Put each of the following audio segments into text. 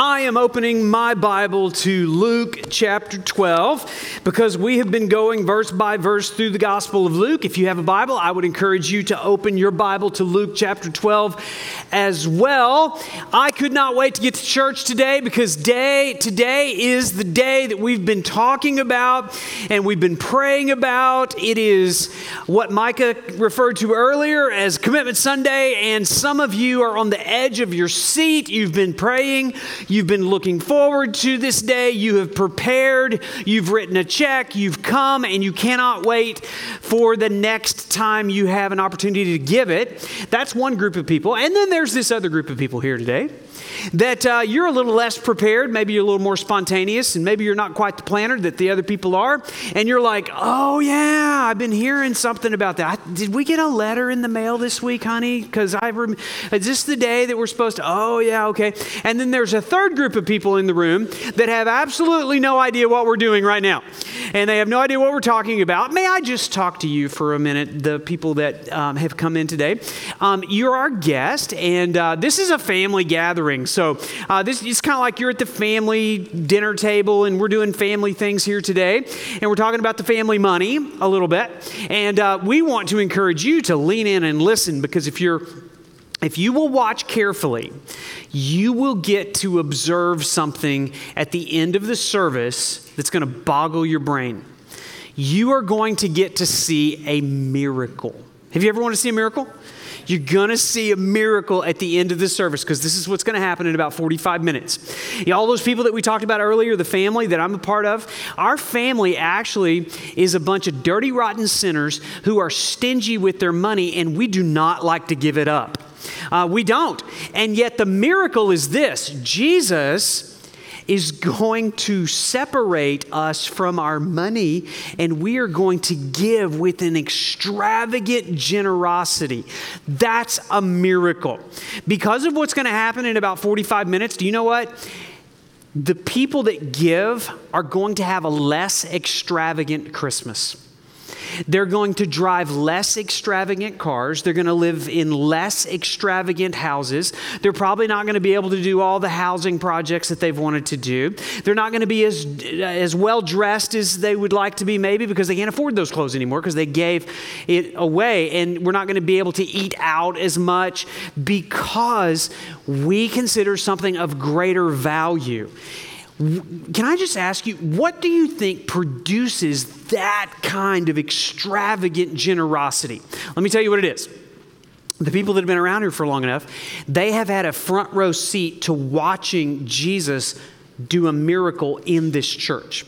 I am opening my Bible to Luke chapter 12 because we have been going verse by verse through the Gospel of Luke. If you have a Bible, I would encourage you to open your Bible to Luke chapter 12 as well. I could not wait to get to church today because day today is the day that we've been talking about and we've been praying about. It is what Micah referred to earlier as Commitment Sunday, and some of you are on the edge of your seat. You've been praying. You've been looking forward to this day. You have prepared. You've written a check. You've come, and you cannot wait for the next time you have an opportunity to give it. That's one group of people. And then there's this other group of people here today that uh, you're a little less prepared, maybe you're a little more spontaneous, and maybe you're not quite the planner that the other people are. And you're like, oh, yeah, I've been hearing something about that. Did we get a letter in the mail this week, honey? Because I rem- is this the day that we're supposed to? Oh, yeah, okay. And then there's a third group of people in the room that have absolutely no idea what we're doing right now. And they have no idea what we're talking about. May I just talk to you for a minute, the people that um, have come in today? Um, you're our guest, and uh, this is a family gathering. So uh, this is kind of like you're at the family dinner table, and we're doing family things here today, and we're talking about the family money a little bit. And uh, we want to encourage you to lean in and listen because if you're if you will watch carefully, you will get to observe something at the end of the service that's going to boggle your brain. You are going to get to see a miracle. Have you ever wanted to see a miracle? You're going to see a miracle at the end of the service because this is what's going to happen in about 45 minutes. You know, all those people that we talked about earlier, the family that I'm a part of, our family actually is a bunch of dirty, rotten sinners who are stingy with their money, and we do not like to give it up. Uh, we don't. And yet the miracle is this Jesus is going to separate us from our money and we are going to give with an extravagant generosity. That's a miracle. Because of what's going to happen in about 45 minutes, do you know what? The people that give are going to have a less extravagant Christmas. They're going to drive less extravagant cars. They're going to live in less extravagant houses. They're probably not going to be able to do all the housing projects that they've wanted to do. They're not going to be as, as well dressed as they would like to be, maybe because they can't afford those clothes anymore because they gave it away. And we're not going to be able to eat out as much because we consider something of greater value. Can I just ask you, what do you think produces that kind of extravagant generosity? Let me tell you what it is. The people that have been around here for long enough, they have had a front row seat to watching Jesus do a miracle in this church.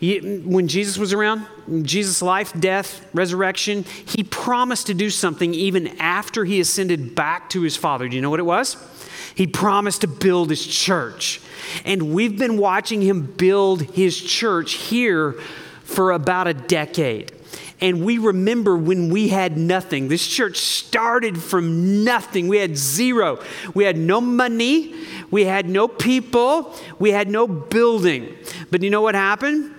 When Jesus was around, Jesus' life, death, resurrection, he promised to do something even after he ascended back to his Father. Do you know what it was? He promised to build his church. And we've been watching him build his church here for about a decade. And we remember when we had nothing. This church started from nothing. We had zero. We had no money. We had no people. We had no building. But you know what happened?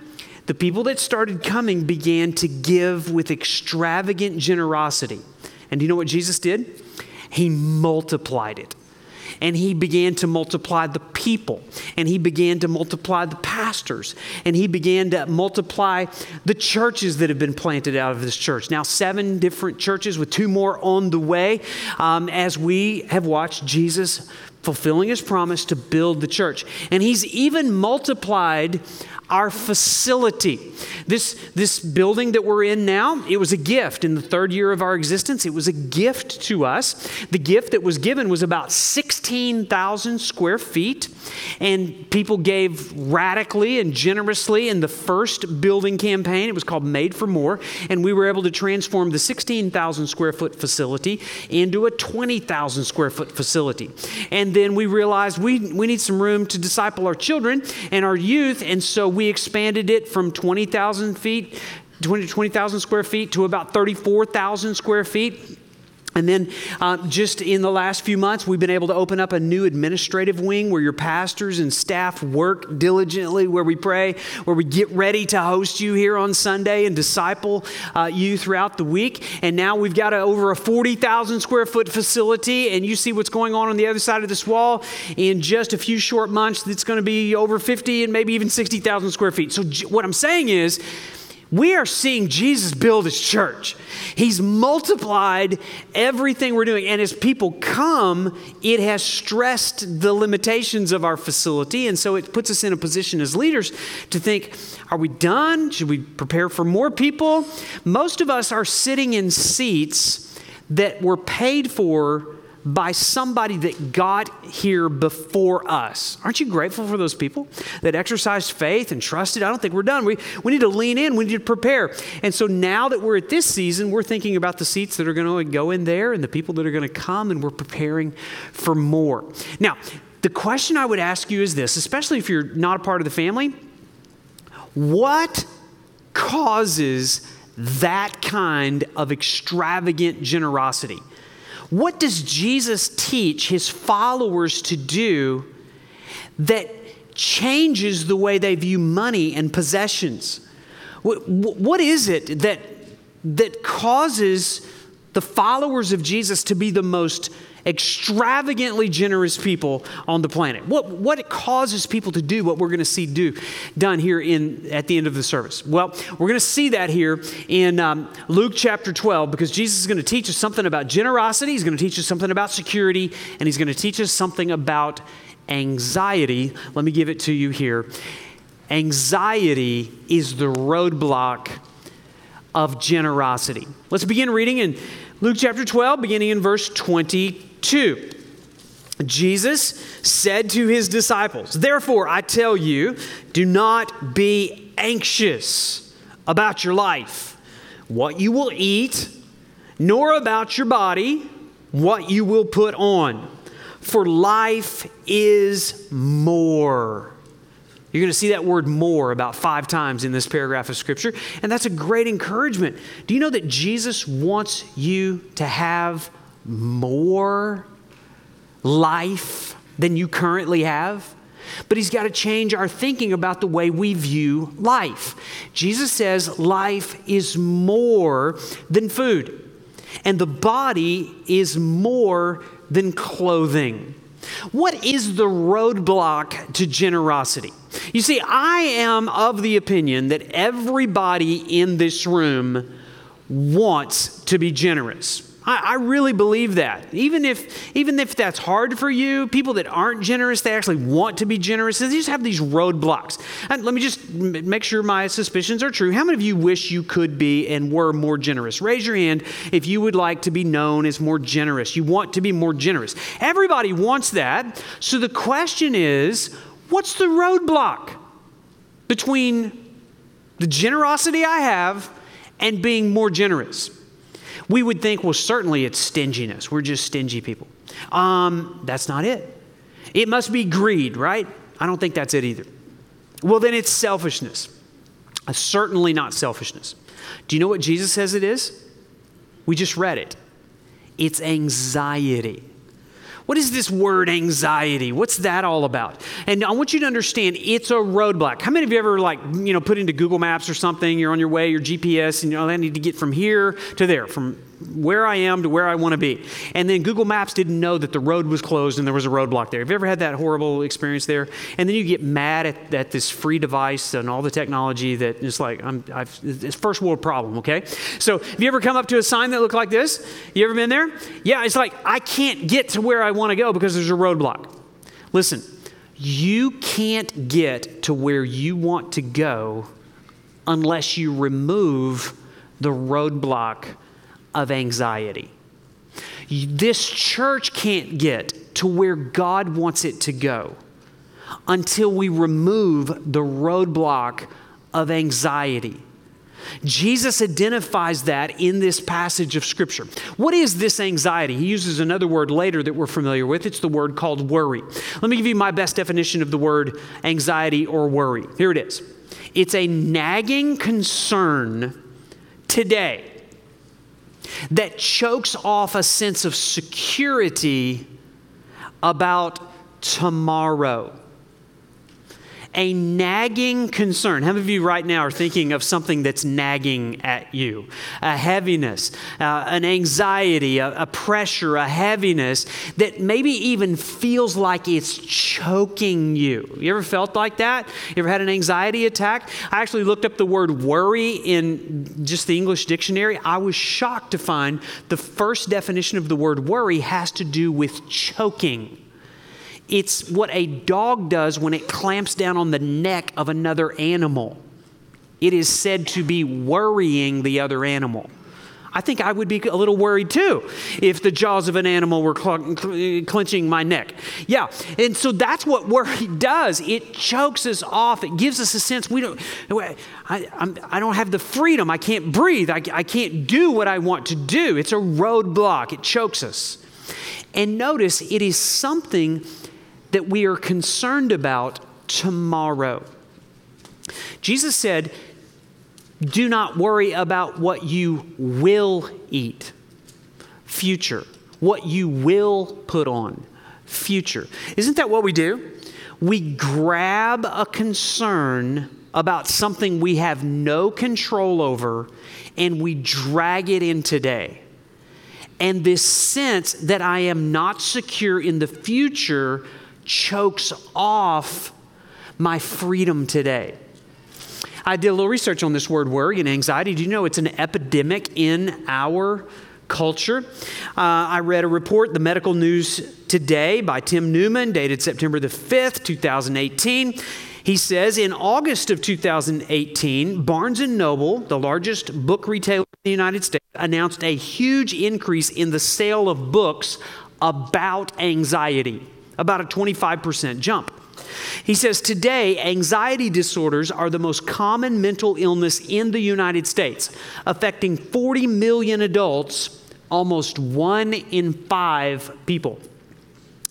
The people that started coming began to give with extravagant generosity. And do you know what Jesus did? He multiplied it and he began to multiply the people, and he began to multiply the pastors, and he began to multiply the churches that have been planted out of this church. Now, seven different churches with two more on the way um, as we have watched Jesus fulfilling his promise to build the church. And he's even multiplied our facility. This, this building that we're in now, it was a gift in the third year of our existence. It was a gift to us. The gift that was given was about 16,000 square feet, and people gave radically and generously in the first building campaign. It was called Made for More, and we were able to transform the 16,000 square foot facility into a 20,000 square foot facility. And then we realized we, we need some room to disciple our children and our youth, and so we expanded it from 20,000 feet, 20,000 square feet to about 34,000 square feet. And then, uh, just in the last few months, we've been able to open up a new administrative wing where your pastors and staff work diligently, where we pray, where we get ready to host you here on Sunday and disciple uh, you throughout the week. And now we've got a, over a 40,000 square foot facility, and you see what's going on on the other side of this wall. In just a few short months, it's going to be over 50 and maybe even 60,000 square feet. So, what I'm saying is, we are seeing Jesus build his church. He's multiplied everything we're doing. And as people come, it has stressed the limitations of our facility. And so it puts us in a position as leaders to think are we done? Should we prepare for more people? Most of us are sitting in seats that were paid for by somebody that got here before us. Aren't you grateful for those people that exercised faith and trusted? I don't think we're done. We, we need to lean in, we need to prepare. And so now that we're at this season, we're thinking about the seats that are going to go in there and the people that are going to come, and we're preparing for more. Now, the question I would ask you is this, especially if you're not a part of the family what causes that kind of extravagant generosity? What does Jesus teach his followers to do that changes the way they view money and possessions? What is it that, that causes the followers of Jesus to be the most extravagantly generous people on the planet. What, what it causes people to do what we're going to see do done here in, at the end of the service? Well, we're going to see that here in um, Luke chapter 12 because Jesus is going to teach us something about generosity, he's going to teach us something about security, and he's going to teach us something about anxiety. Let me give it to you here. Anxiety is the roadblock of generosity. Let's begin reading in Luke chapter 12, beginning in verse 20 2. Jesus said to his disciples, Therefore, I tell you, do not be anxious about your life, what you will eat, nor about your body, what you will put on. For life is more. You're going to see that word more about five times in this paragraph of Scripture, and that's a great encouragement. Do you know that Jesus wants you to have more life than you currently have. But he's got to change our thinking about the way we view life. Jesus says life is more than food, and the body is more than clothing. What is the roadblock to generosity? You see, I am of the opinion that everybody in this room wants to be generous. I, I, really believe that. Even if, even if that's hard for you, people that aren't generous, they actually want to be generous. They just have these roadblocks. And let me just make sure my suspicions are true. How many of you wish you could be and were more generous? Raise your hand if you would like to be known as more generous. You want to be more generous. Everybody wants that. So the question is what's the roadblock between the generosity I have and being more generous? We would think, well, certainly it's stinginess. We're just stingy people. Um, that's not it. It must be greed, right? I don't think that's it either. Well, then it's selfishness. Uh, certainly not selfishness. Do you know what Jesus says it is? We just read it. It's anxiety. What is this word anxiety? What's that all about? And I want you to understand it's a roadblock. How many of you ever like, you know, put into Google Maps or something, you're on your way, your GPS, and you know, I need to get from here to there, from where I am to where I want to be. And then Google Maps didn't know that the road was closed and there was a roadblock there. Have you ever had that horrible experience there? And then you get mad at, at this free device and all the technology that it's like, I'm, I've, it's first world problem, okay? So have you ever come up to a sign that looked like this? You ever been there? Yeah, it's like, I can't get to where I want to go because there's a roadblock. Listen, you can't get to where you want to go unless you remove the roadblock of anxiety. This church can't get to where God wants it to go until we remove the roadblock of anxiety. Jesus identifies that in this passage of Scripture. What is this anxiety? He uses another word later that we're familiar with. It's the word called worry. Let me give you my best definition of the word anxiety or worry. Here it is it's a nagging concern today that chokes off a sense of security about tomorrow a nagging concern. How many of you right now are thinking of something that's nagging at you? A heaviness, uh, an anxiety, a, a pressure, a heaviness that maybe even feels like it's choking you. You ever felt like that? You ever had an anxiety attack? I actually looked up the word worry in just the English dictionary. I was shocked to find the first definition of the word worry has to do with choking. It's what a dog does when it clamps down on the neck of another animal. It is said to be worrying the other animal. I think I would be a little worried too if the jaws of an animal were cl- clenching my neck. Yeah, and so that's what worry does. It chokes us off. It gives us a sense we don't. I, I'm, I do not have the freedom. I can't breathe. I, I can't do what I want to do. It's a roadblock. It chokes us. And notice it is something that we are concerned about tomorrow. Jesus said, Do not worry about what you will eat, future, what you will put on, future. Isn't that what we do? We grab a concern about something we have no control over and we drag it in today. And this sense that I am not secure in the future chokes off my freedom today. I did a little research on this word worry and anxiety. Do you know it's an epidemic in our culture? Uh, I read a report, the Medical News Today, by Tim Newman, dated September the 5th, 2018. He says in August of 2018, Barnes & Noble, the largest book retailer in the United States, announced a huge increase in the sale of books about anxiety about a 25% jump. He says today, anxiety disorders are the most common mental illness in the United States, affecting 40 million adults, almost one in five people.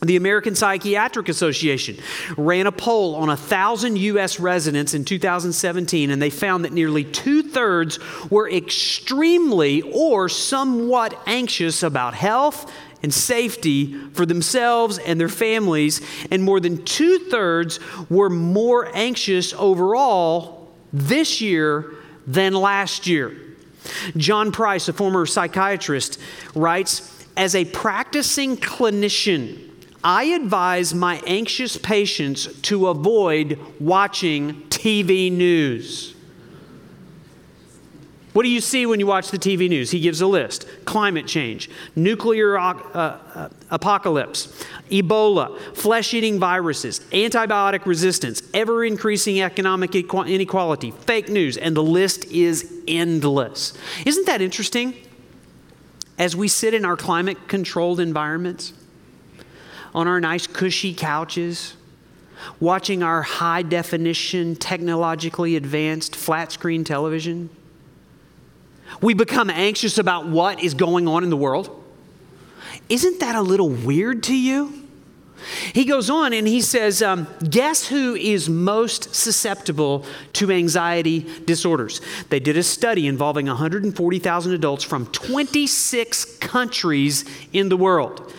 The American Psychiatric Association ran a poll on 1,000 U.S. residents in 2017, and they found that nearly two thirds were extremely or somewhat anxious about health, and safety for themselves and their families, and more than two thirds were more anxious overall this year than last year. John Price, a former psychiatrist, writes As a practicing clinician, I advise my anxious patients to avoid watching TV news. What do you see when you watch the TV news? He gives a list climate change, nuclear uh, uh, apocalypse, Ebola, flesh eating viruses, antibiotic resistance, ever increasing economic inequality, fake news, and the list is endless. Isn't that interesting? As we sit in our climate controlled environments, on our nice cushy couches, watching our high definition, technologically advanced flat screen television, we become anxious about what is going on in the world. Isn't that a little weird to you? He goes on and he says, um, Guess who is most susceptible to anxiety disorders? They did a study involving 140,000 adults from 26 countries in the world.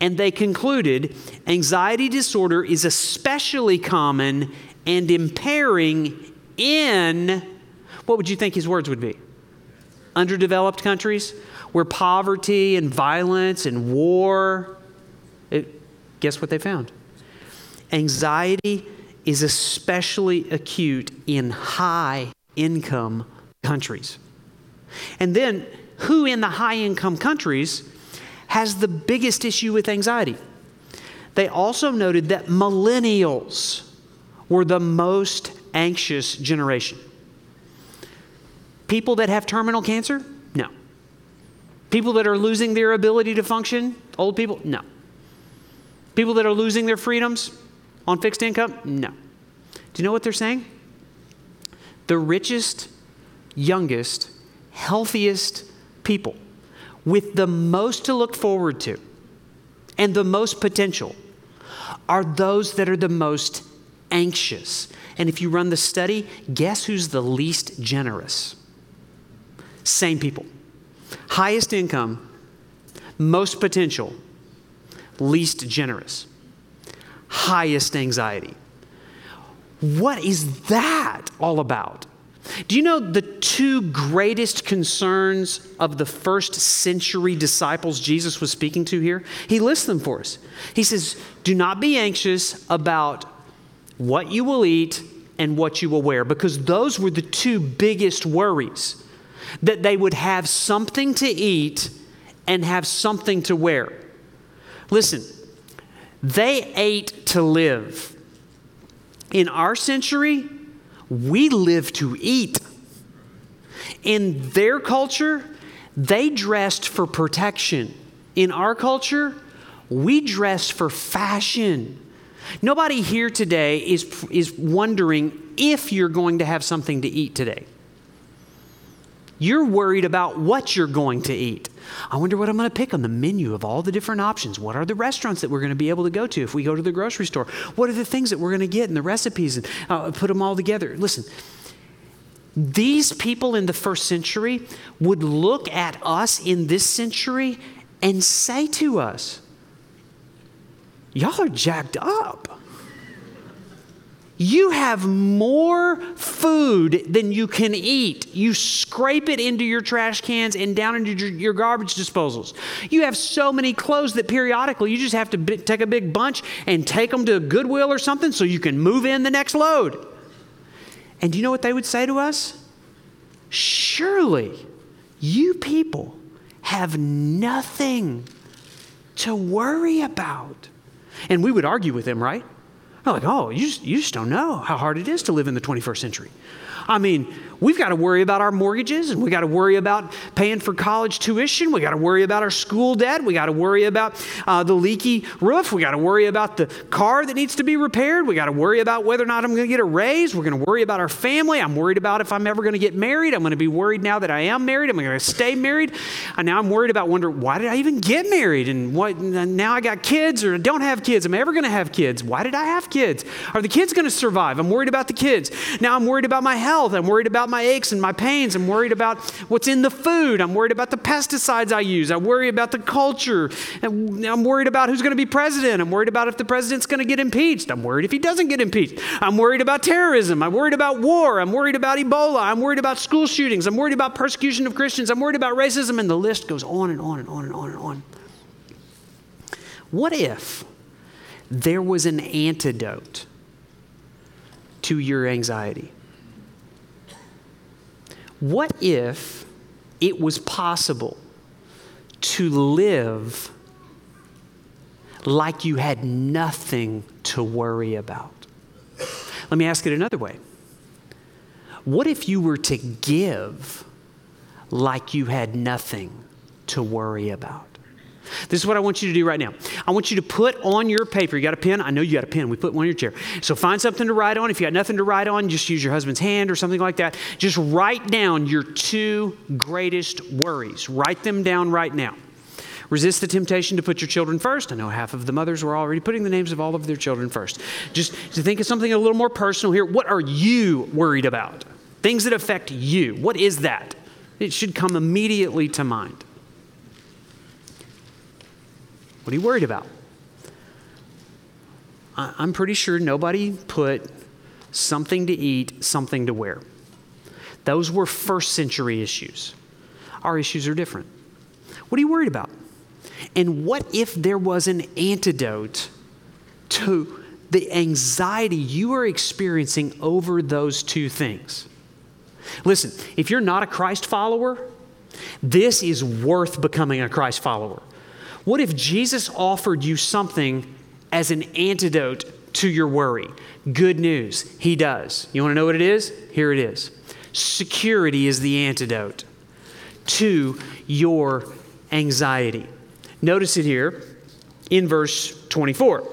And they concluded anxiety disorder is especially common and impairing in, what would you think his words would be? Underdeveloped countries where poverty and violence and war, it, guess what they found? Anxiety is especially acute in high income countries. And then, who in the high income countries has the biggest issue with anxiety? They also noted that millennials were the most anxious generation. People that have terminal cancer? No. People that are losing their ability to function? Old people? No. People that are losing their freedoms on fixed income? No. Do you know what they're saying? The richest, youngest, healthiest people with the most to look forward to and the most potential are those that are the most anxious. And if you run the study, guess who's the least generous? Same people. highest income, most potential, least generous, highest anxiety. What is that all about? Do you know the two greatest concerns of the first century disciples Jesus was speaking to here? He lists them for us. He says, Do not be anxious about what you will eat and what you will wear, because those were the two biggest worries that they would have something to eat and have something to wear. Listen, they ate to live. In our century, we live to eat. In their culture, they dressed for protection. In our culture, we dress for fashion. Nobody here today is, is wondering if you're going to have something to eat today. You're worried about what you're going to eat. I wonder what I'm going to pick on the menu of all the different options. What are the restaurants that we're going to be able to go to if we go to the grocery store? What are the things that we're going to get and the recipes and uh, put them all together? Listen, these people in the first century would look at us in this century and say to us, Y'all are jacked up. You have more food than you can eat. You scrape it into your trash cans and down into your, garbage disposals. You have so many clothes that periodically you just have to b- take a big bunch and take them to Goodwill or something so you can move in the next load. And do you know what they would say to us? Surely you people have nothing to worry about. And we would argue with them, right? They're like, oh, you just, you just don't know how hard it is to live in the 21st century. I mean, we've got to worry about our mortgages and we got to worry about paying for college tuition. We got to worry about our school debt. We got to worry about uh, the leaky roof. We got to worry about the car that needs to be repaired. We got to worry about whether or not I'm going to get a raise. We're going to worry about our family. I'm worried about if I'm ever going to get married. I'm going to be worried now that I am married. I'm going to stay married. And now I'm worried about wondering why did I even get married? And what now I got kids or don't have kids. Am I ever going to have kids? Why did I have kids? Are the kids going to survive? I'm worried about the kids. Now I'm worried about my health health. I'm worried about my aches and my pains. I'm worried about what's in the food. I'm worried about the pesticides I use. I worry about the culture. I'm worried about who's going to be president. I'm worried about if the president's going to get impeached. I'm worried if he doesn't get impeached. I'm worried about terrorism. I'm worried about war. I'm worried about Ebola. I'm worried about school shootings. I'm worried about persecution of Christians. I'm worried about racism. And the list goes on and on and on and on and on. What if there was an antidote to your anxiety? What if it was possible to live like you had nothing to worry about? Let me ask it another way. What if you were to give like you had nothing to worry about? This is what I want you to do right now. I want you to put on your paper. You got a pen? I know you got a pen. We put one on your chair. So find something to write on. If you got nothing to write on, just use your husband's hand or something like that. Just write down your two greatest worries. Write them down right now. Resist the temptation to put your children first. I know half of the mothers were already putting the names of all of their children first. Just to think of something a little more personal here. What are you worried about? Things that affect you. What is that? It should come immediately to mind. What are you worried about? I'm pretty sure nobody put something to eat, something to wear. Those were first century issues. Our issues are different. What are you worried about? And what if there was an antidote to the anxiety you are experiencing over those two things? Listen, if you're not a Christ follower, this is worth becoming a Christ follower. What if Jesus offered you something as an antidote to your worry? Good news, He does. You want to know what it is? Here it is. Security is the antidote to your anxiety. Notice it here in verse 24.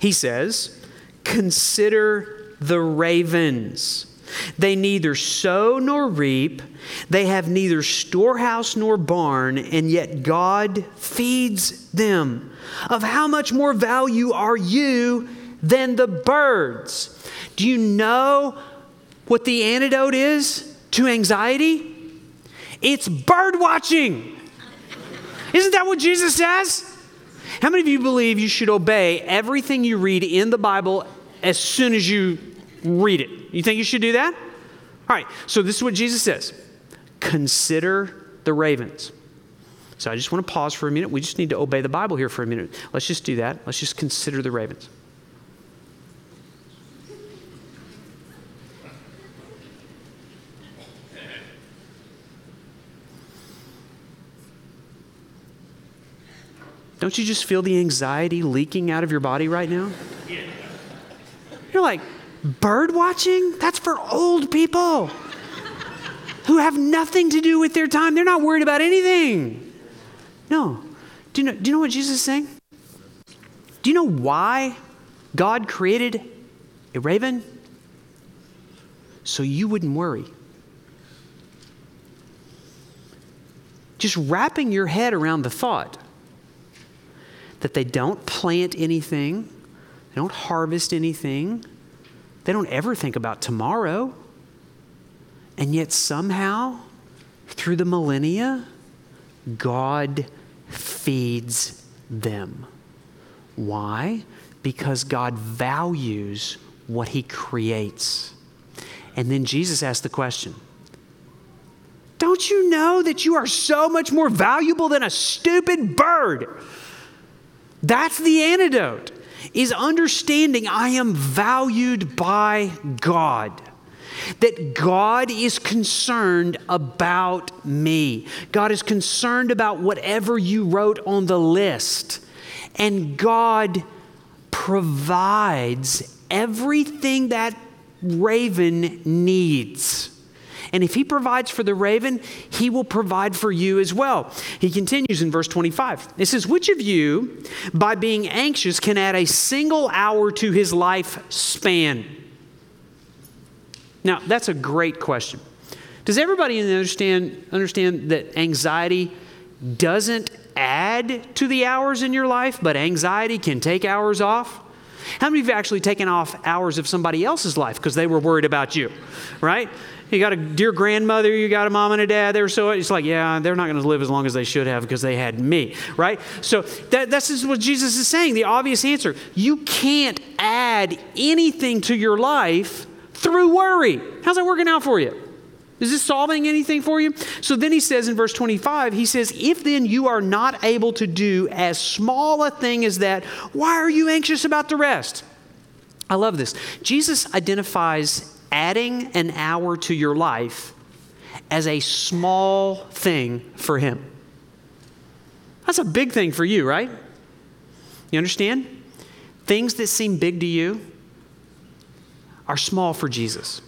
He says, Consider the ravens. They neither sow nor reap, they have neither storehouse nor barn, and yet God feeds them. Of how much more value are you than the birds? Do you know what the antidote is to anxiety? It's bird watching. Isn't that what Jesus says? How many of you believe you should obey everything you read in the Bible as soon as you read it? You think you should do that? All right, so this is what Jesus says Consider the ravens. So I just want to pause for a minute. We just need to obey the Bible here for a minute. Let's just do that. Let's just consider the ravens. Don't you just feel the anxiety leaking out of your body right now? You're like, bird watching? That's for old people who have nothing to do with their time. They're not worried about anything. No. Do you know, do you know what Jesus is saying? Do you know why God created a raven? So you wouldn't worry. Just wrapping your head around the thought that they don't plant anything, they don't harvest anything, they don't ever think about tomorrow. And yet, somehow, through the millennia, God feeds them. Why? Because God values what He creates. And then Jesus asked the question Don't you know that you are so much more valuable than a stupid bird? That's the antidote, is understanding I am valued by God. That God is concerned about me. God is concerned about whatever you wrote on the list. And God provides everything that raven needs. And if he provides for the raven, he will provide for you as well. He continues in verse 25. It says, Which of you, by being anxious, can add a single hour to his life span? Now, that's a great question. Does everybody understand, understand that anxiety doesn't add to the hours in your life, but anxiety can take hours off? How many of you have actually taken off hours of somebody else's life because they were worried about you, right? You got a dear grandmother, you got a mom and a dad. They're so, it's like, yeah, they're not going to live as long as they should have because they had me, right? So that, that's what Jesus is saying, the obvious answer. You can't add anything to your life through worry. How's that working out for you? Is this solving anything for you? So then he says in verse 25, he says, If then you are not able to do as small a thing as that, why are you anxious about the rest? I love this. Jesus identifies adding an hour to your life as a small thing for him. That's a big thing for you, right? You understand? Things that seem big to you are small for Jesus.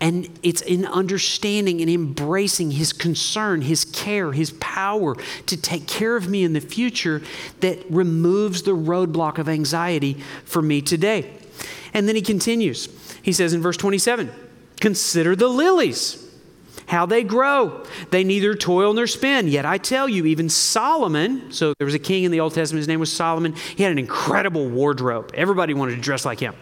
And it's in understanding and embracing his concern, his care, his power to take care of me in the future that removes the roadblock of anxiety for me today. And then he continues. He says in verse 27 Consider the lilies, how they grow. They neither toil nor spin. Yet I tell you, even Solomon, so there was a king in the Old Testament, his name was Solomon, he had an incredible wardrobe. Everybody wanted to dress like him.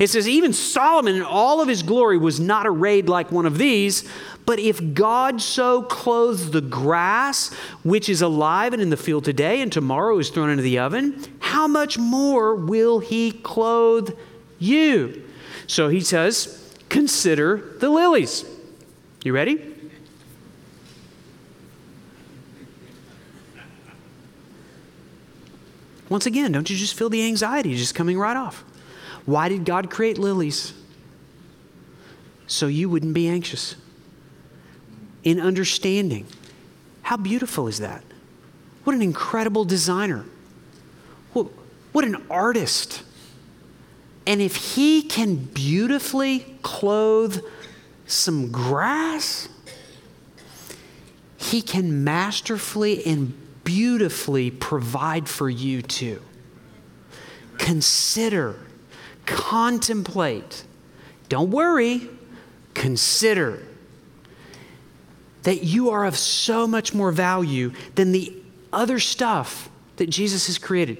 It says, even Solomon in all of his glory was not arrayed like one of these. But if God so clothes the grass, which is alive and in the field today, and tomorrow is thrown into the oven, how much more will he clothe you? So he says, consider the lilies. You ready? Once again, don't you just feel the anxiety just coming right off? Why did God create lilies? So you wouldn't be anxious. In understanding. How beautiful is that? What an incredible designer. What, an artist. And if he can beautifully clothe some grass, he can masterfully and beautifully provide for you too. Consider Contemplate. Don't worry. Consider that you are of so much more value than the other stuff that Jesus has created.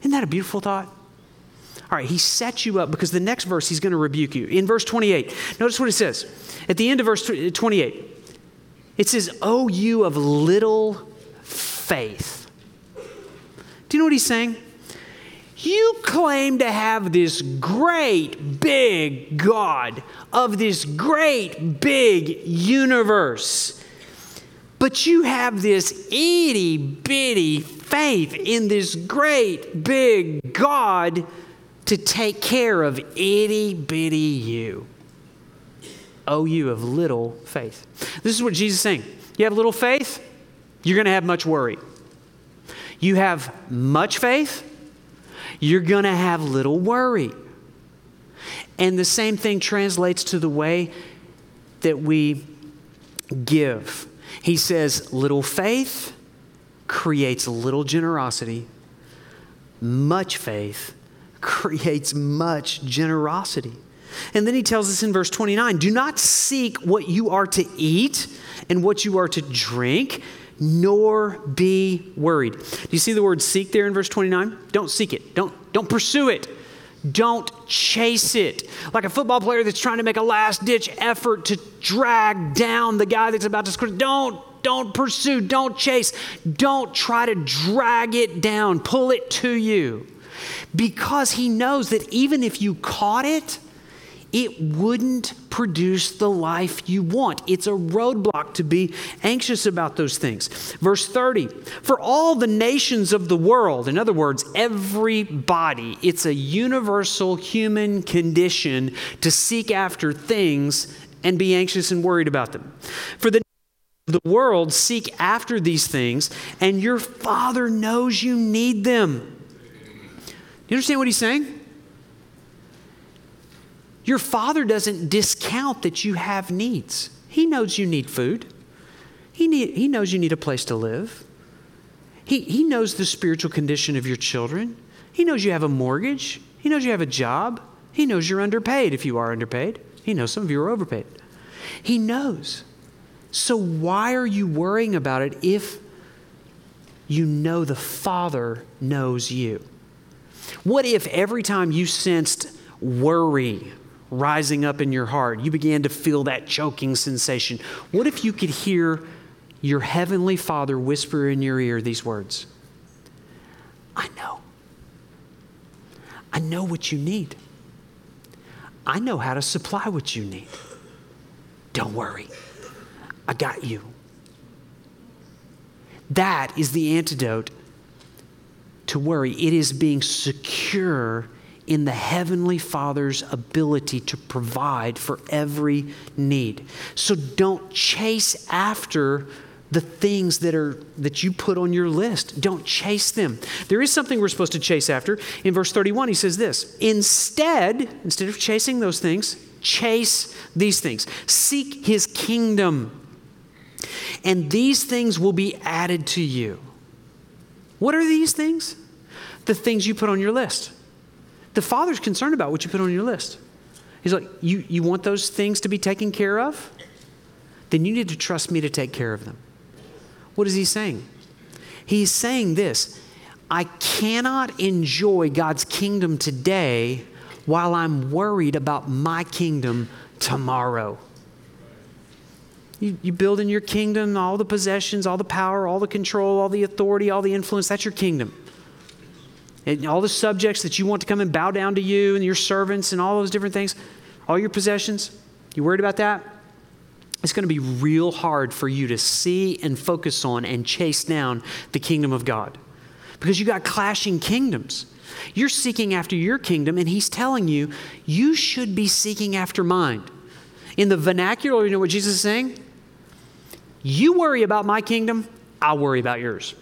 Isn't that a beautiful thought? All right, he sets you up because the next verse he's going to rebuke you. In verse 28, notice what it says. At the end of verse 28, It says, Oh, you of little faith. Do you know what he's saying? You claim to have this great big God of this great big universe, but you have this itty bitty faith in this great big God to take care of itty bitty you. Oh, you of little faith. This is what Jesus is saying. You have little faith, you're going to have much worry. You have much faith, you're going to have little worry. And the same thing translates to the way that we give. He says, little faith creates little generosity, much faith creates much generosity. And then he tells us in verse 29 do not seek what you are to eat and what you are to drink, nor be worried. Do you see the word seek there in verse 29? Don't seek it, don't, don't pursue it. Don't chase it. Like a football player that's trying to make a last ditch effort to drag down the guy that's about to score. Don't don't pursue, don't chase, don't try to drag it down, pull it to you. Because he knows that even if you caught it, it wouldn't produce the life you want. It's a roadblock to be anxious about those things. Verse 30 For all the nations of the world, in other words, everybody, it's a universal human condition to seek after things and be anxious and worried about them. For the the world seek after these things, and your Father knows you need them. You understand what he's saying? Your father doesn't discount that you have needs. He knows you need food, he, need, he knows you need a place to live. He, he knows the spiritual condition of your children. He knows you have a mortgage. He knows you have a job. He knows you're underpaid if you are underpaid. He knows some of you are overpaid. He knows. So, why are you worrying about it if you know the Father knows you? What if every time you sensed worry rising up in your heart. You began to feel that choking sensation. What if you could hear your heavenly Father whisper in your ear these words I know. I know what you need. I know how to supply what you need. Don't worry. I got you. That is the antidote to worry. It is being secure in the Heavenly Father's ability to provide for every need. So don't chase after the things that are that you put on your list. Don't chase them. There is something we're supposed to chase after. In verse 31 he says this instead instead of chasing those things chase these things. Seek his kingdom and these things will be added to you. What are these things the things you put on your list the Father's concerned about what you put on your list. He's like, you, you want those things to be taken care of? Then you need to trust me to take care of them. What is he saying? He's saying this I cannot enjoy God's kingdom today while I'm worried about my kingdom tomorrow. You, you build in your kingdom all the possessions, all the power, all the control, all the authority, all the influence. That's your kingdom and all the subjects that you want to come and bow down to you and your servants and all those different things, all your possessions. You worried about that? It's going to be real hard for you to see and focus on and chase down the kingdom of God because you got clashing kingdoms. You're seeking after your kingdom, and He's telling you, you should be seeking after mine. In the vernacular, you know what Jesus is saying? You worry about my kingdom, I'll worry about yours.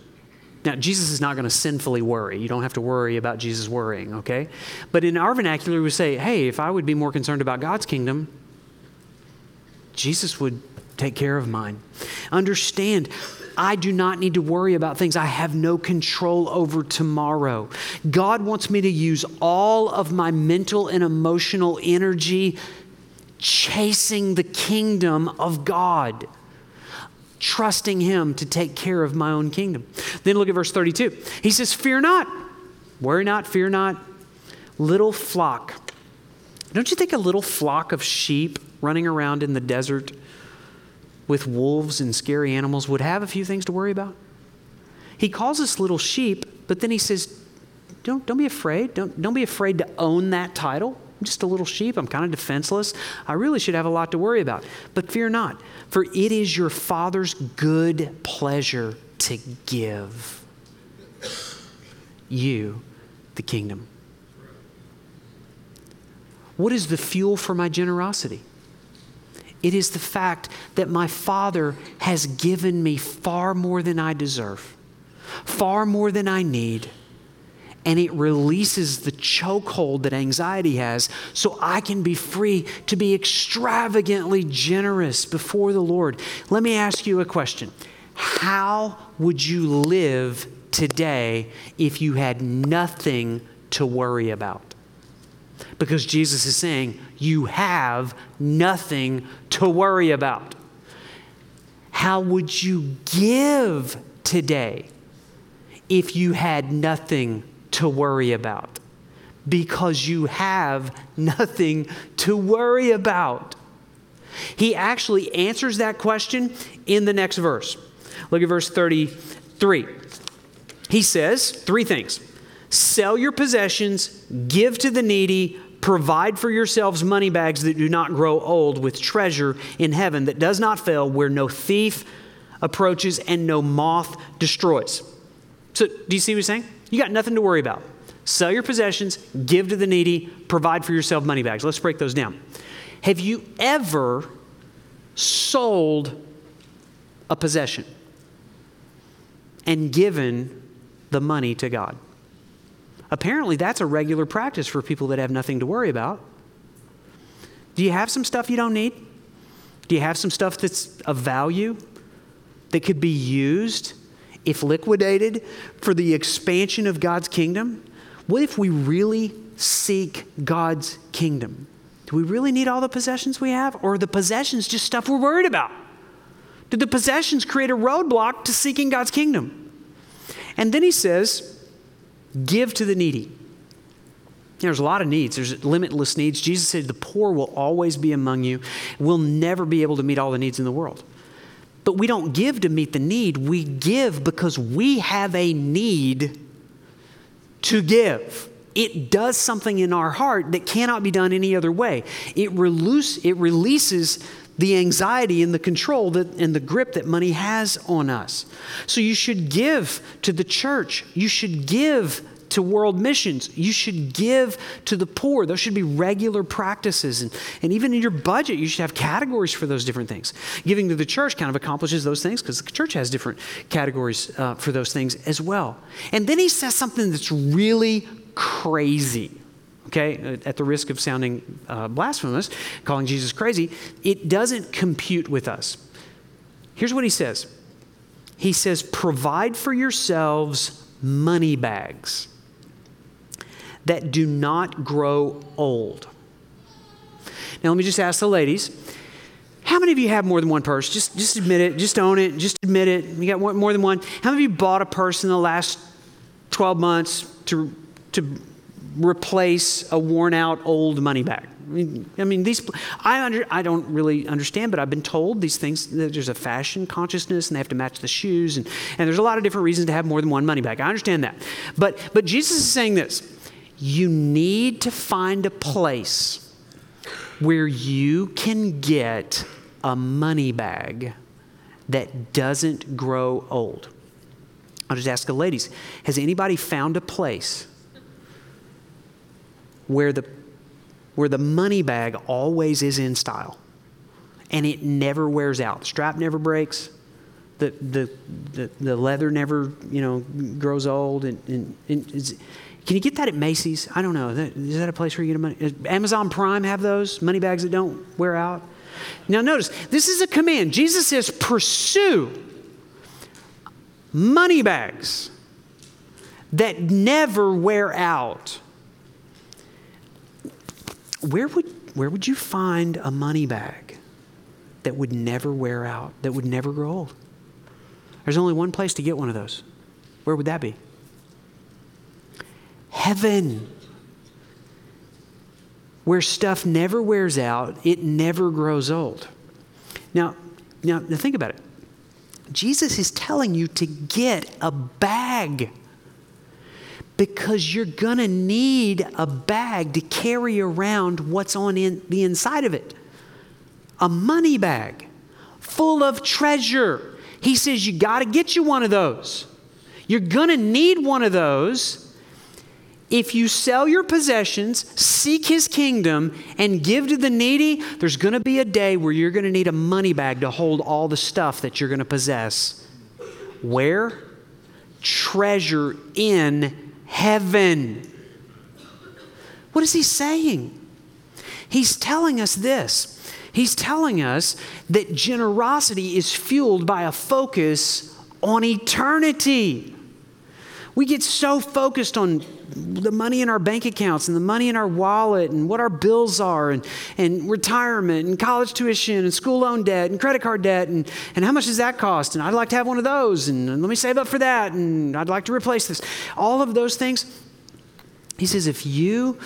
Now, Jesus is not going to sinfully worry. You don't have to worry about Jesus worrying, okay? But in our vernacular, we say, hey, if I would be more concerned about God's kingdom, Jesus would take care of mine. Understand, I do not need to worry about things I have no control over tomorrow. God wants me to use all of my mental and emotional energy chasing the kingdom of God trusting Him to take care of my own kingdom. Then look at verse 32. He says, Fear not, worry not, fear not, little flock. Don't you think a little flock of sheep running around in the desert with wolves and scary animals would have a few things to worry about. He calls us little sheep, but then he says, don't, don't be afraid. Don't, don't be afraid to own that title. I'm just a little sheep. I'm kind of defenseless. I really should have a lot to worry about. But fear not, for it is your Father's good pleasure to give you the kingdom. What is the fuel for my generosity? It is the fact that my Father has given me far more than I deserve, far more than I need. And it releases the chokehold that anxiety has so I can be free to be extravagantly generous before the Lord. Let me ask you a question How would you live today if you had nothing to worry about? Because Jesus is saying, you have nothing to worry about. How would you give today if you had nothing to worry about? Because you have nothing to worry about. He actually answers that question in the next verse. Look at verse 33. He says three things sell your possessions, give to the needy, provide for yourselves money bags that do not grow old with treasure in heaven that does not fail, where no thief approaches and no moth destroys. So, do you see what he's saying? You got nothing to worry about. Sell your possessions, give to the needy, provide for yourself money bags. Let's break those down. Have you ever sold a possession and given the money to God. Apparently, that's a regular practice for people that have nothing to worry about. Do you have some stuff you don't need? Do you have some stuff that's of value that could be used, if liquidated, for the expansion of God's kingdom? What if we really seek God's kingdom? Do we really need all the possessions we have? Or are the possessions just stuff we're worried about? Did the possessions create a roadblock to seeking God's kingdom? And then he says, give to the needy. There's a lot of needs. There's limitless needs. Jesus said the poor will always be among you. We'll never be able to meet all the needs in the world. But we don't give to meet the need. We give because we have a need to give. It does something in our heart that cannot be done any other way. It, release, it releases the anxiety and the control that, and the grip that money has on us. So you should give to the church. You should give to world missions. You should give to the poor. Those should be regular practices. And, and even in your budget, you should have categories for those different things. Giving to the church kind of accomplishes those things because the church has different categories uh, for those things as well. And then he says something that's really crazy okay, at the risk of sounding uh, blasphemous, calling Jesus crazy, it doesn't compute with us. Here's what he says He says, Provide for yourselves money bags that do not grow old. Now, let me just ask the ladies. How many of you have more than one purse? Just, just admit it. Just own it. Just admit it. You got more than one. How many of you bought a purse in the last 12 months to, to replace a worn out old money bag. I mean, I mean these, I, under, I don't really understand, but I've been told these things, there's a fashion consciousness and they have to match the shoes. And, and there's a lot of different reasons to have more than one money bag. I understand that. But, but Jesus is saying this you need to find a place where you can get a money bag that doesn't grow old. I'll just ask the ladies Has anybody found a place where the, where the money bag always is in style and it never wears out. The strap never breaks. The, the, the, the leather never, you know, grows old. And, and, and can you get that at Macy's? I don't know. Is that a place where you get money? Does Amazon Prime have those money bags that don't wear out? Now, notice this is a command. Jesus says, pursue money bags that never wear out where would, where would you find a money bag that would never wear out, that would never grow old? There's only one place to get one of those. Where would that be? Heaven. Where stuff never wears out, it never grows old. Now, Now, think about it. Jesus is telling you to get a bag because you're going to need a bag to carry around what's on in the inside of it. A money bag full of treasure. He says you got to get you one of those. You're going to need one of those if you sell your possessions, seek his kingdom, and give to the needy, there's going to be a day where you're going to need a money bag to hold all the stuff that you're going to possess. Where? Treasure in heaven. What is he saying? He's telling us this. He's telling us that generosity is fueled by a focus on eternity. We get so focused on the money in our bank accounts and the money in our wallet and what our bills are and, and retirement and college tuition and school loan debt and credit card debt and, and how much does that cost? And I'd like to have one of those and, and let me save up for that and I'd like to replace this. All of those things. He says, if you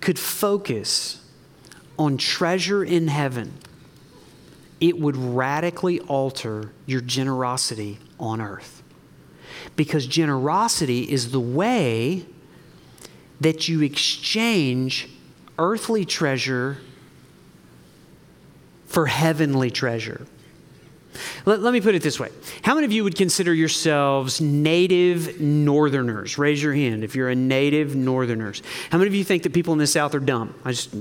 could focus on treasure in heaven, it would radically alter your generosity on earth because generosity is the way that you exchange earthly treasure for heavenly treasure. Let, let, me put it this way. How many of you would consider yourselves native northerners? Raise your hand if you're a native northerners. How many of you think that people in the South are dumb? I just,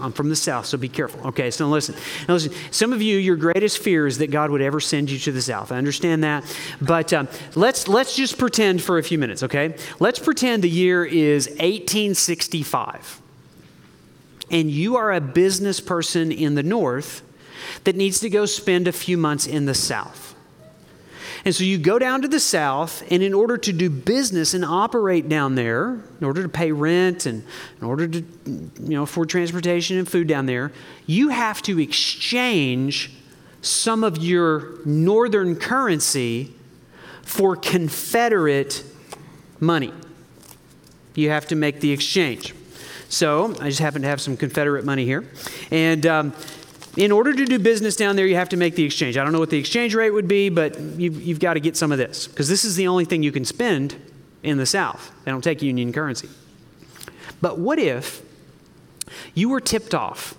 I'm from the South, so be careful. Okay, so listen. Now listen. Some of you, your greatest fear is that God would ever send you to the South. I understand that. But um, let's, let's just pretend for a few minutes, okay? Let's pretend the year is 1865 and you are a business person in the North that needs to go spend a few months in the South. And so you go down to the South, and in order to do business and operate down there, in order to pay rent and in order to, you know, afford transportation and food down there, you have to exchange some of your northern currency for Confederate money. You have to make the exchange. So I just happen to have some Confederate money here. And um, in order to do business down there, you have to make the exchange. I don't know what the exchange rate would be, but you've, you've got to get some of this because this is the only thing you can spend in the South. They don't take union currency. But what if you were tipped off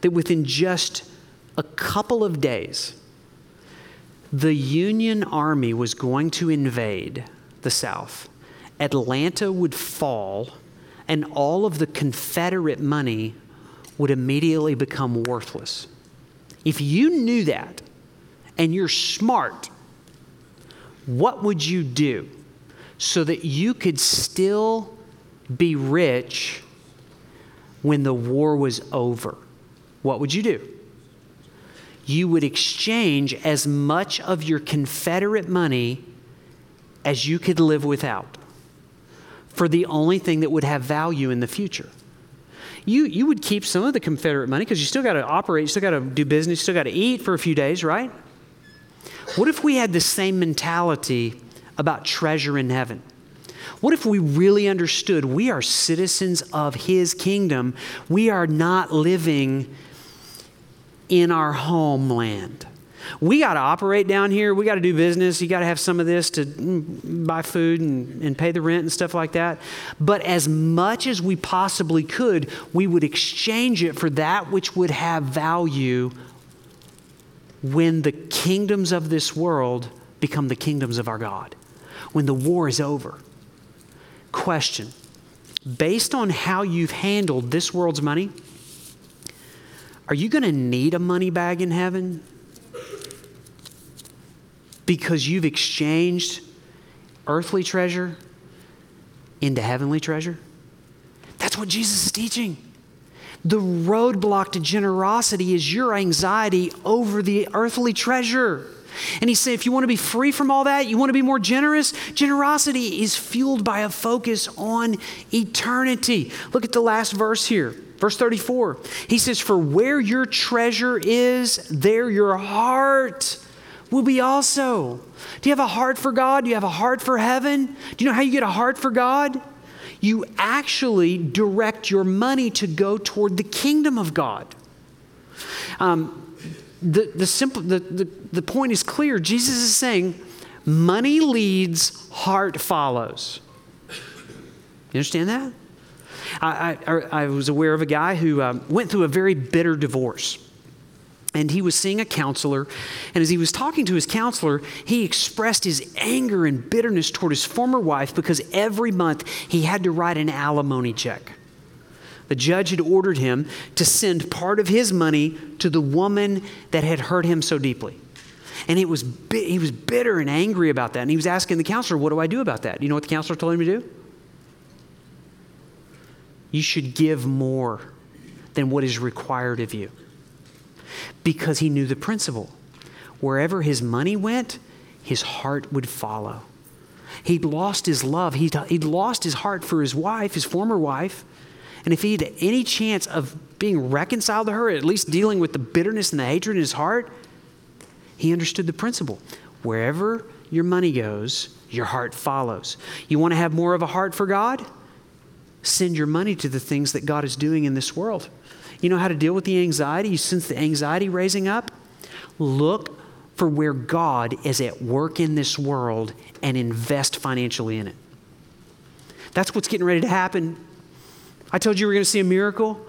that within just a couple of days, the Union Army was going to invade the South? Atlanta would fall, and all of the Confederate money would immediately become worthless. If you knew that and you're smart, what would you do so that you could still be rich when the war was over? What would you do? You would exchange as much of your Confederate money as you could live without for the only thing that would have value in the future you, you would keep some of the Confederate money because you still got to operate, you still got to do business, you still got to eat for a few days, right? What if we had the same mentality about treasure in heaven? What if we really understood we are citizens of His kingdom? We are not living in our homeland. We got to operate down here. We got to do business. You got to have some of this to mm, buy food and, and pay the rent and stuff like that. But as much as we possibly could, we would exchange it for that which would have value when the kingdoms of this world become the kingdoms of our God, when the war is over. Question Based on how you've handled this world's money, are you going to need a money bag in heaven? Because you've exchanged earthly treasure into heavenly treasure? That's what Jesus is teaching. The roadblock to generosity is your anxiety over the earthly treasure. And he said, if you want to be free from all that, you want to be more generous, generosity is fueled by a focus on eternity. Look at the last verse here, verse 34. He says, For where your treasure is, there your heart will be also. Do you have a heart for God? Do you have a heart for heaven? Do you know how you get a heart for God? You actually direct your money to go toward the kingdom of God. Um, the, the, simple, the, the, the point is clear. Jesus is saying, money leads, heart follows. You understand that? I, I, I was aware of a guy who um, went through a very bitter divorce. And he was seeing a counselor. And as he was talking to his counselor, he expressed his anger and bitterness toward his former wife because every month he had to write an alimony check. The judge had ordered him to send part of his money to the woman that had hurt him so deeply. And it was, he was bitter and angry about that. And he was asking the counselor, What do I do about that? You know what the counselor told him to do? You should give more than what is required of you. Because he knew the principle. Wherever his money went, his heart would follow. He'd lost his love. He'd, he'd lost his heart for his wife, his former wife. And if he had any chance of being reconciled to her, at least dealing with the bitterness and the hatred in his heart, he understood the principle. Wherever your money goes, your heart follows. You want to have more of a heart for God? Send your money to the things that God is doing in this world. You know how to deal with the anxiety? You sense the anxiety raising up? Look for where God is at work in this world and invest financially in it. That's what's getting ready to happen I told you we are going to see a miracle.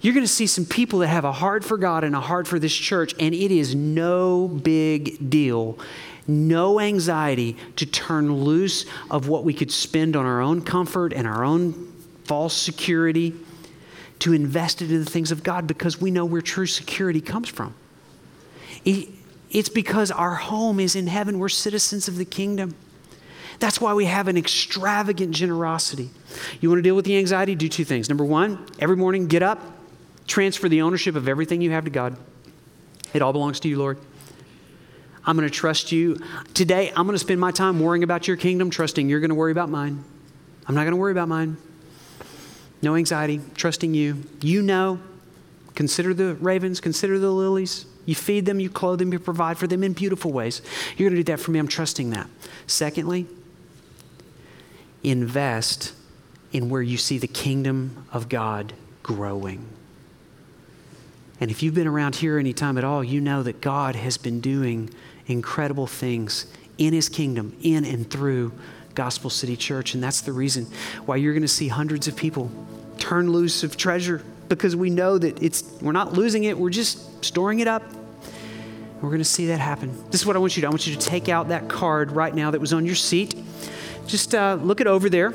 You're going to see some people that have a heart for God and a heart for this church, and it is no big deal, no anxiety to turn loose of what we could spend on our own comfort and our own false security to invest it in the things of God because we know where true security comes from. It's because our home is in heaven, we're citizens of the kingdom. That's why we have an extravagant generosity. You want to deal with the anxiety? Do two things. Number one, every morning get up, transfer the ownership of everything you have to God. It all belongs to you, Lord. I'm going to trust you. Today, I'm going to spend my time worrying about your kingdom, trusting you're going to worry about mine. I'm not going to worry about mine. No anxiety, trusting you. You know. Consider the ravens, consider the lilies. You feed them, you clothe them, you provide for them in beautiful ways. You're going to do that for me. I'm trusting that. Secondly, invest in where you see the kingdom of God growing. And if you've been around here any time at all, you know that God has been doing incredible things in his kingdom, in and through Gospel City Church. And that's the reason why you're going to see hundreds of people turn loose of treasure because we know that it's we're not losing it, we're just storing it up. We're going to see that happen. This is what I want you to do. I want you to take out that card right now that was on your seat. Just uh, look it over there.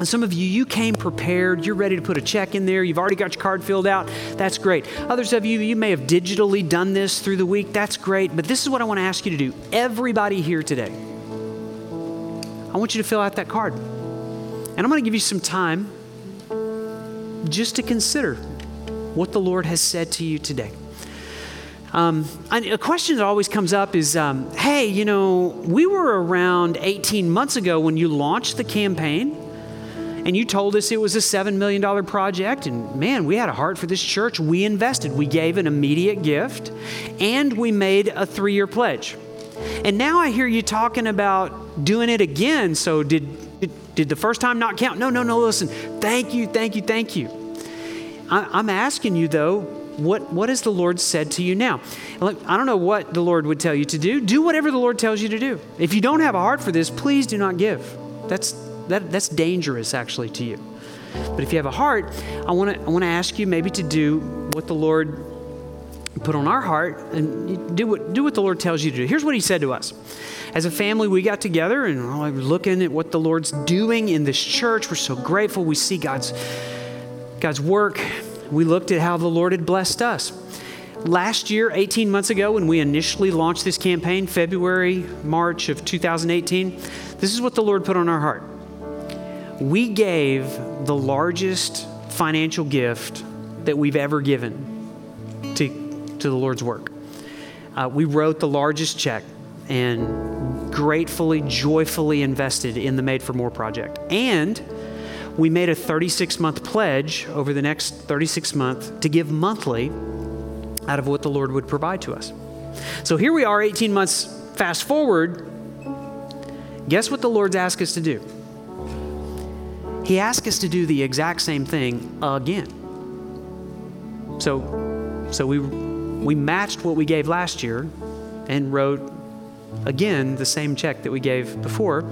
And some of you, you came prepared. You're ready to put a check in there. You've already got your card filled out. That's great. Others of you, you may have digitally done this through the week. That's great. But this is what I want to ask you to do. Everybody here today, I want you to fill out that card. And I'm going to give you some time just to consider what the Lord has said to you today. Um, a question that always comes up is um, hey, you know, we were around 18 months ago when you launched the campaign, and you told us it was a $7 million project. And man, we had a heart for this church. We invested, we gave an immediate gift, and we made a three year pledge. And now I hear you talking about doing it again. So, did, did, did the first time not count? No, no, no, listen. Thank you, thank you, thank you. I, I'm asking you, though, what, what has the Lord said to you now? I don't know what the Lord would tell you to do. Do whatever the Lord tells you to do. If you don't have a heart for this, please do not give. That's, that, that's dangerous, actually, to you. But if you have a heart, I want to I want to ask you maybe to do what the Lord put on our heart and do what, do what the Lord tells you to do. Here's what He said to us. As a family, we got together and oh, we're looking at what the Lord's doing in this church. We're so grateful. We see God's, God's work we looked at how the Lord had blessed us. Last year, 18 months ago, when we initially launched this campaign, February, March of 2018, this is what the Lord put on our heart. We gave the largest financial gift that we've ever given to the Lord's work. Uh, we wrote the largest check and gratefully, joyfully invested in the Made for More project. And we made a 36 month pledge over the next 36 months to give monthly out of what the Lord would provide to us. So here we are, 18 months fast forward. Guess what the Lord's asked us to do? He asked us to do the exact same thing again. So, so we we matched what we gave last year and wrote again the same check that we gave before.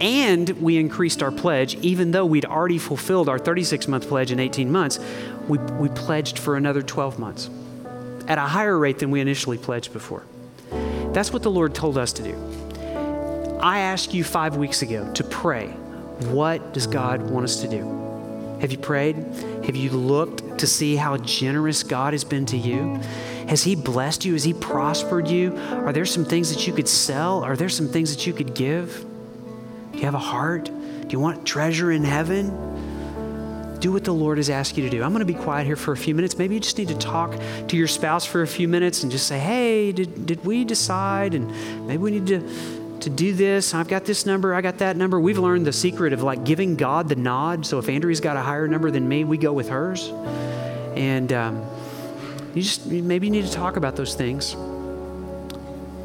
And we increased our pledge, even though we'd already fulfilled our 36 month pledge in 18 months, we, we pledged for another 12 months at a higher rate than we initially pledged before. That's what the Lord told us to do. I asked you five weeks ago to pray. What does God want us to do? Have you prayed? Have you looked to see how generous God has been to you? Has He blessed you? Has He prospered you? Are there some things that you could sell? Are there some things that you could give? Do you have a heart? Do you want treasure in heaven? Do what the Lord has asked you to do. I'm going to be quiet here for a few minutes. Maybe you just need to talk to your spouse for a few minutes and just say, hey, did, did we decide? And maybe we need to to do this. I've got this number, I got that number. We've learned the secret of like giving God the nod. So if Andrea's got a higher number than me, we go with hers. And um, you just maybe you need to talk about those things.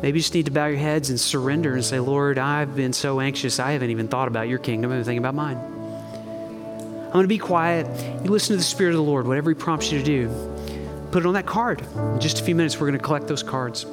Maybe you just need to bow your heads and surrender and say, Lord, I've been so anxious, I haven't even thought about your kingdom, I've been thinking about mine. I'm going to be quiet. You listen to the Spirit of the Lord, whatever He prompts you to do. Put it on that card. In just a few minutes, we're going to collect those cards.